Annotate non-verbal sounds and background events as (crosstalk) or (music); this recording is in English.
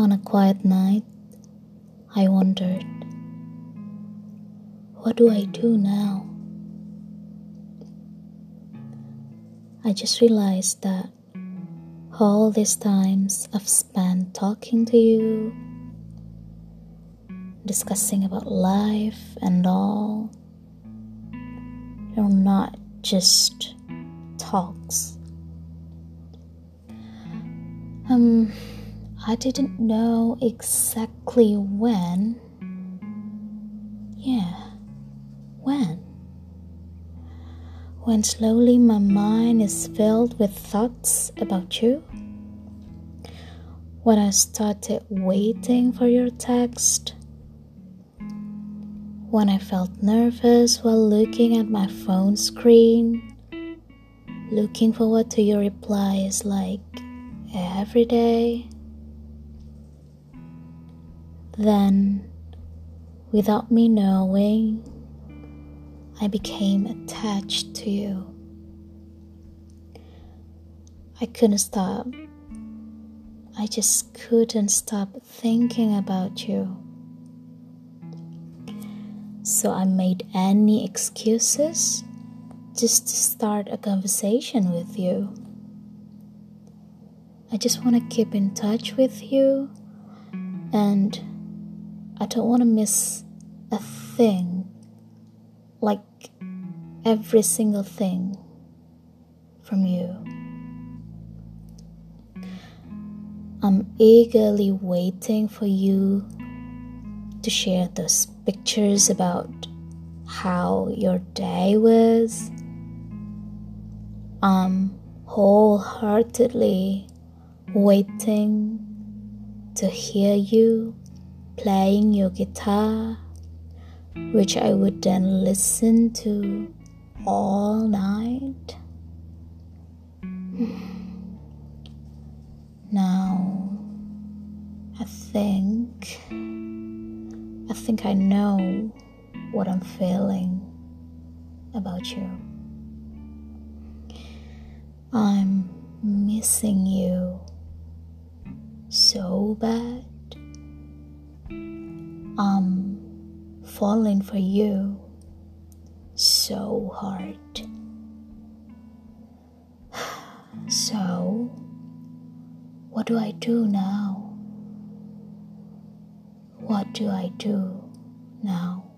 On a quiet night, I wondered, what do I do now? I just realized that all these times I've spent talking to you, discussing about life and all, they're not just talks. Um, I didn't know exactly when. Yeah, when? When slowly my mind is filled with thoughts about you. When I started waiting for your text. When I felt nervous while looking at my phone screen. Looking forward to your replies like every day. Then, without me knowing, I became attached to you. I couldn't stop. I just couldn't stop thinking about you. So I made any excuses just to start a conversation with you. I just want to keep in touch with you I don't want to miss a thing, like every single thing from you. I'm eagerly waiting for you to share those pictures about how your day was. I'm wholeheartedly waiting to hear you playing your guitar, which I would then listen to all night. (sighs) Now, I think, I think I know what I'm feeling about you. I'm missing you so bad. Falling for you so hard. (sighs) So, what do I do now? What do I do now?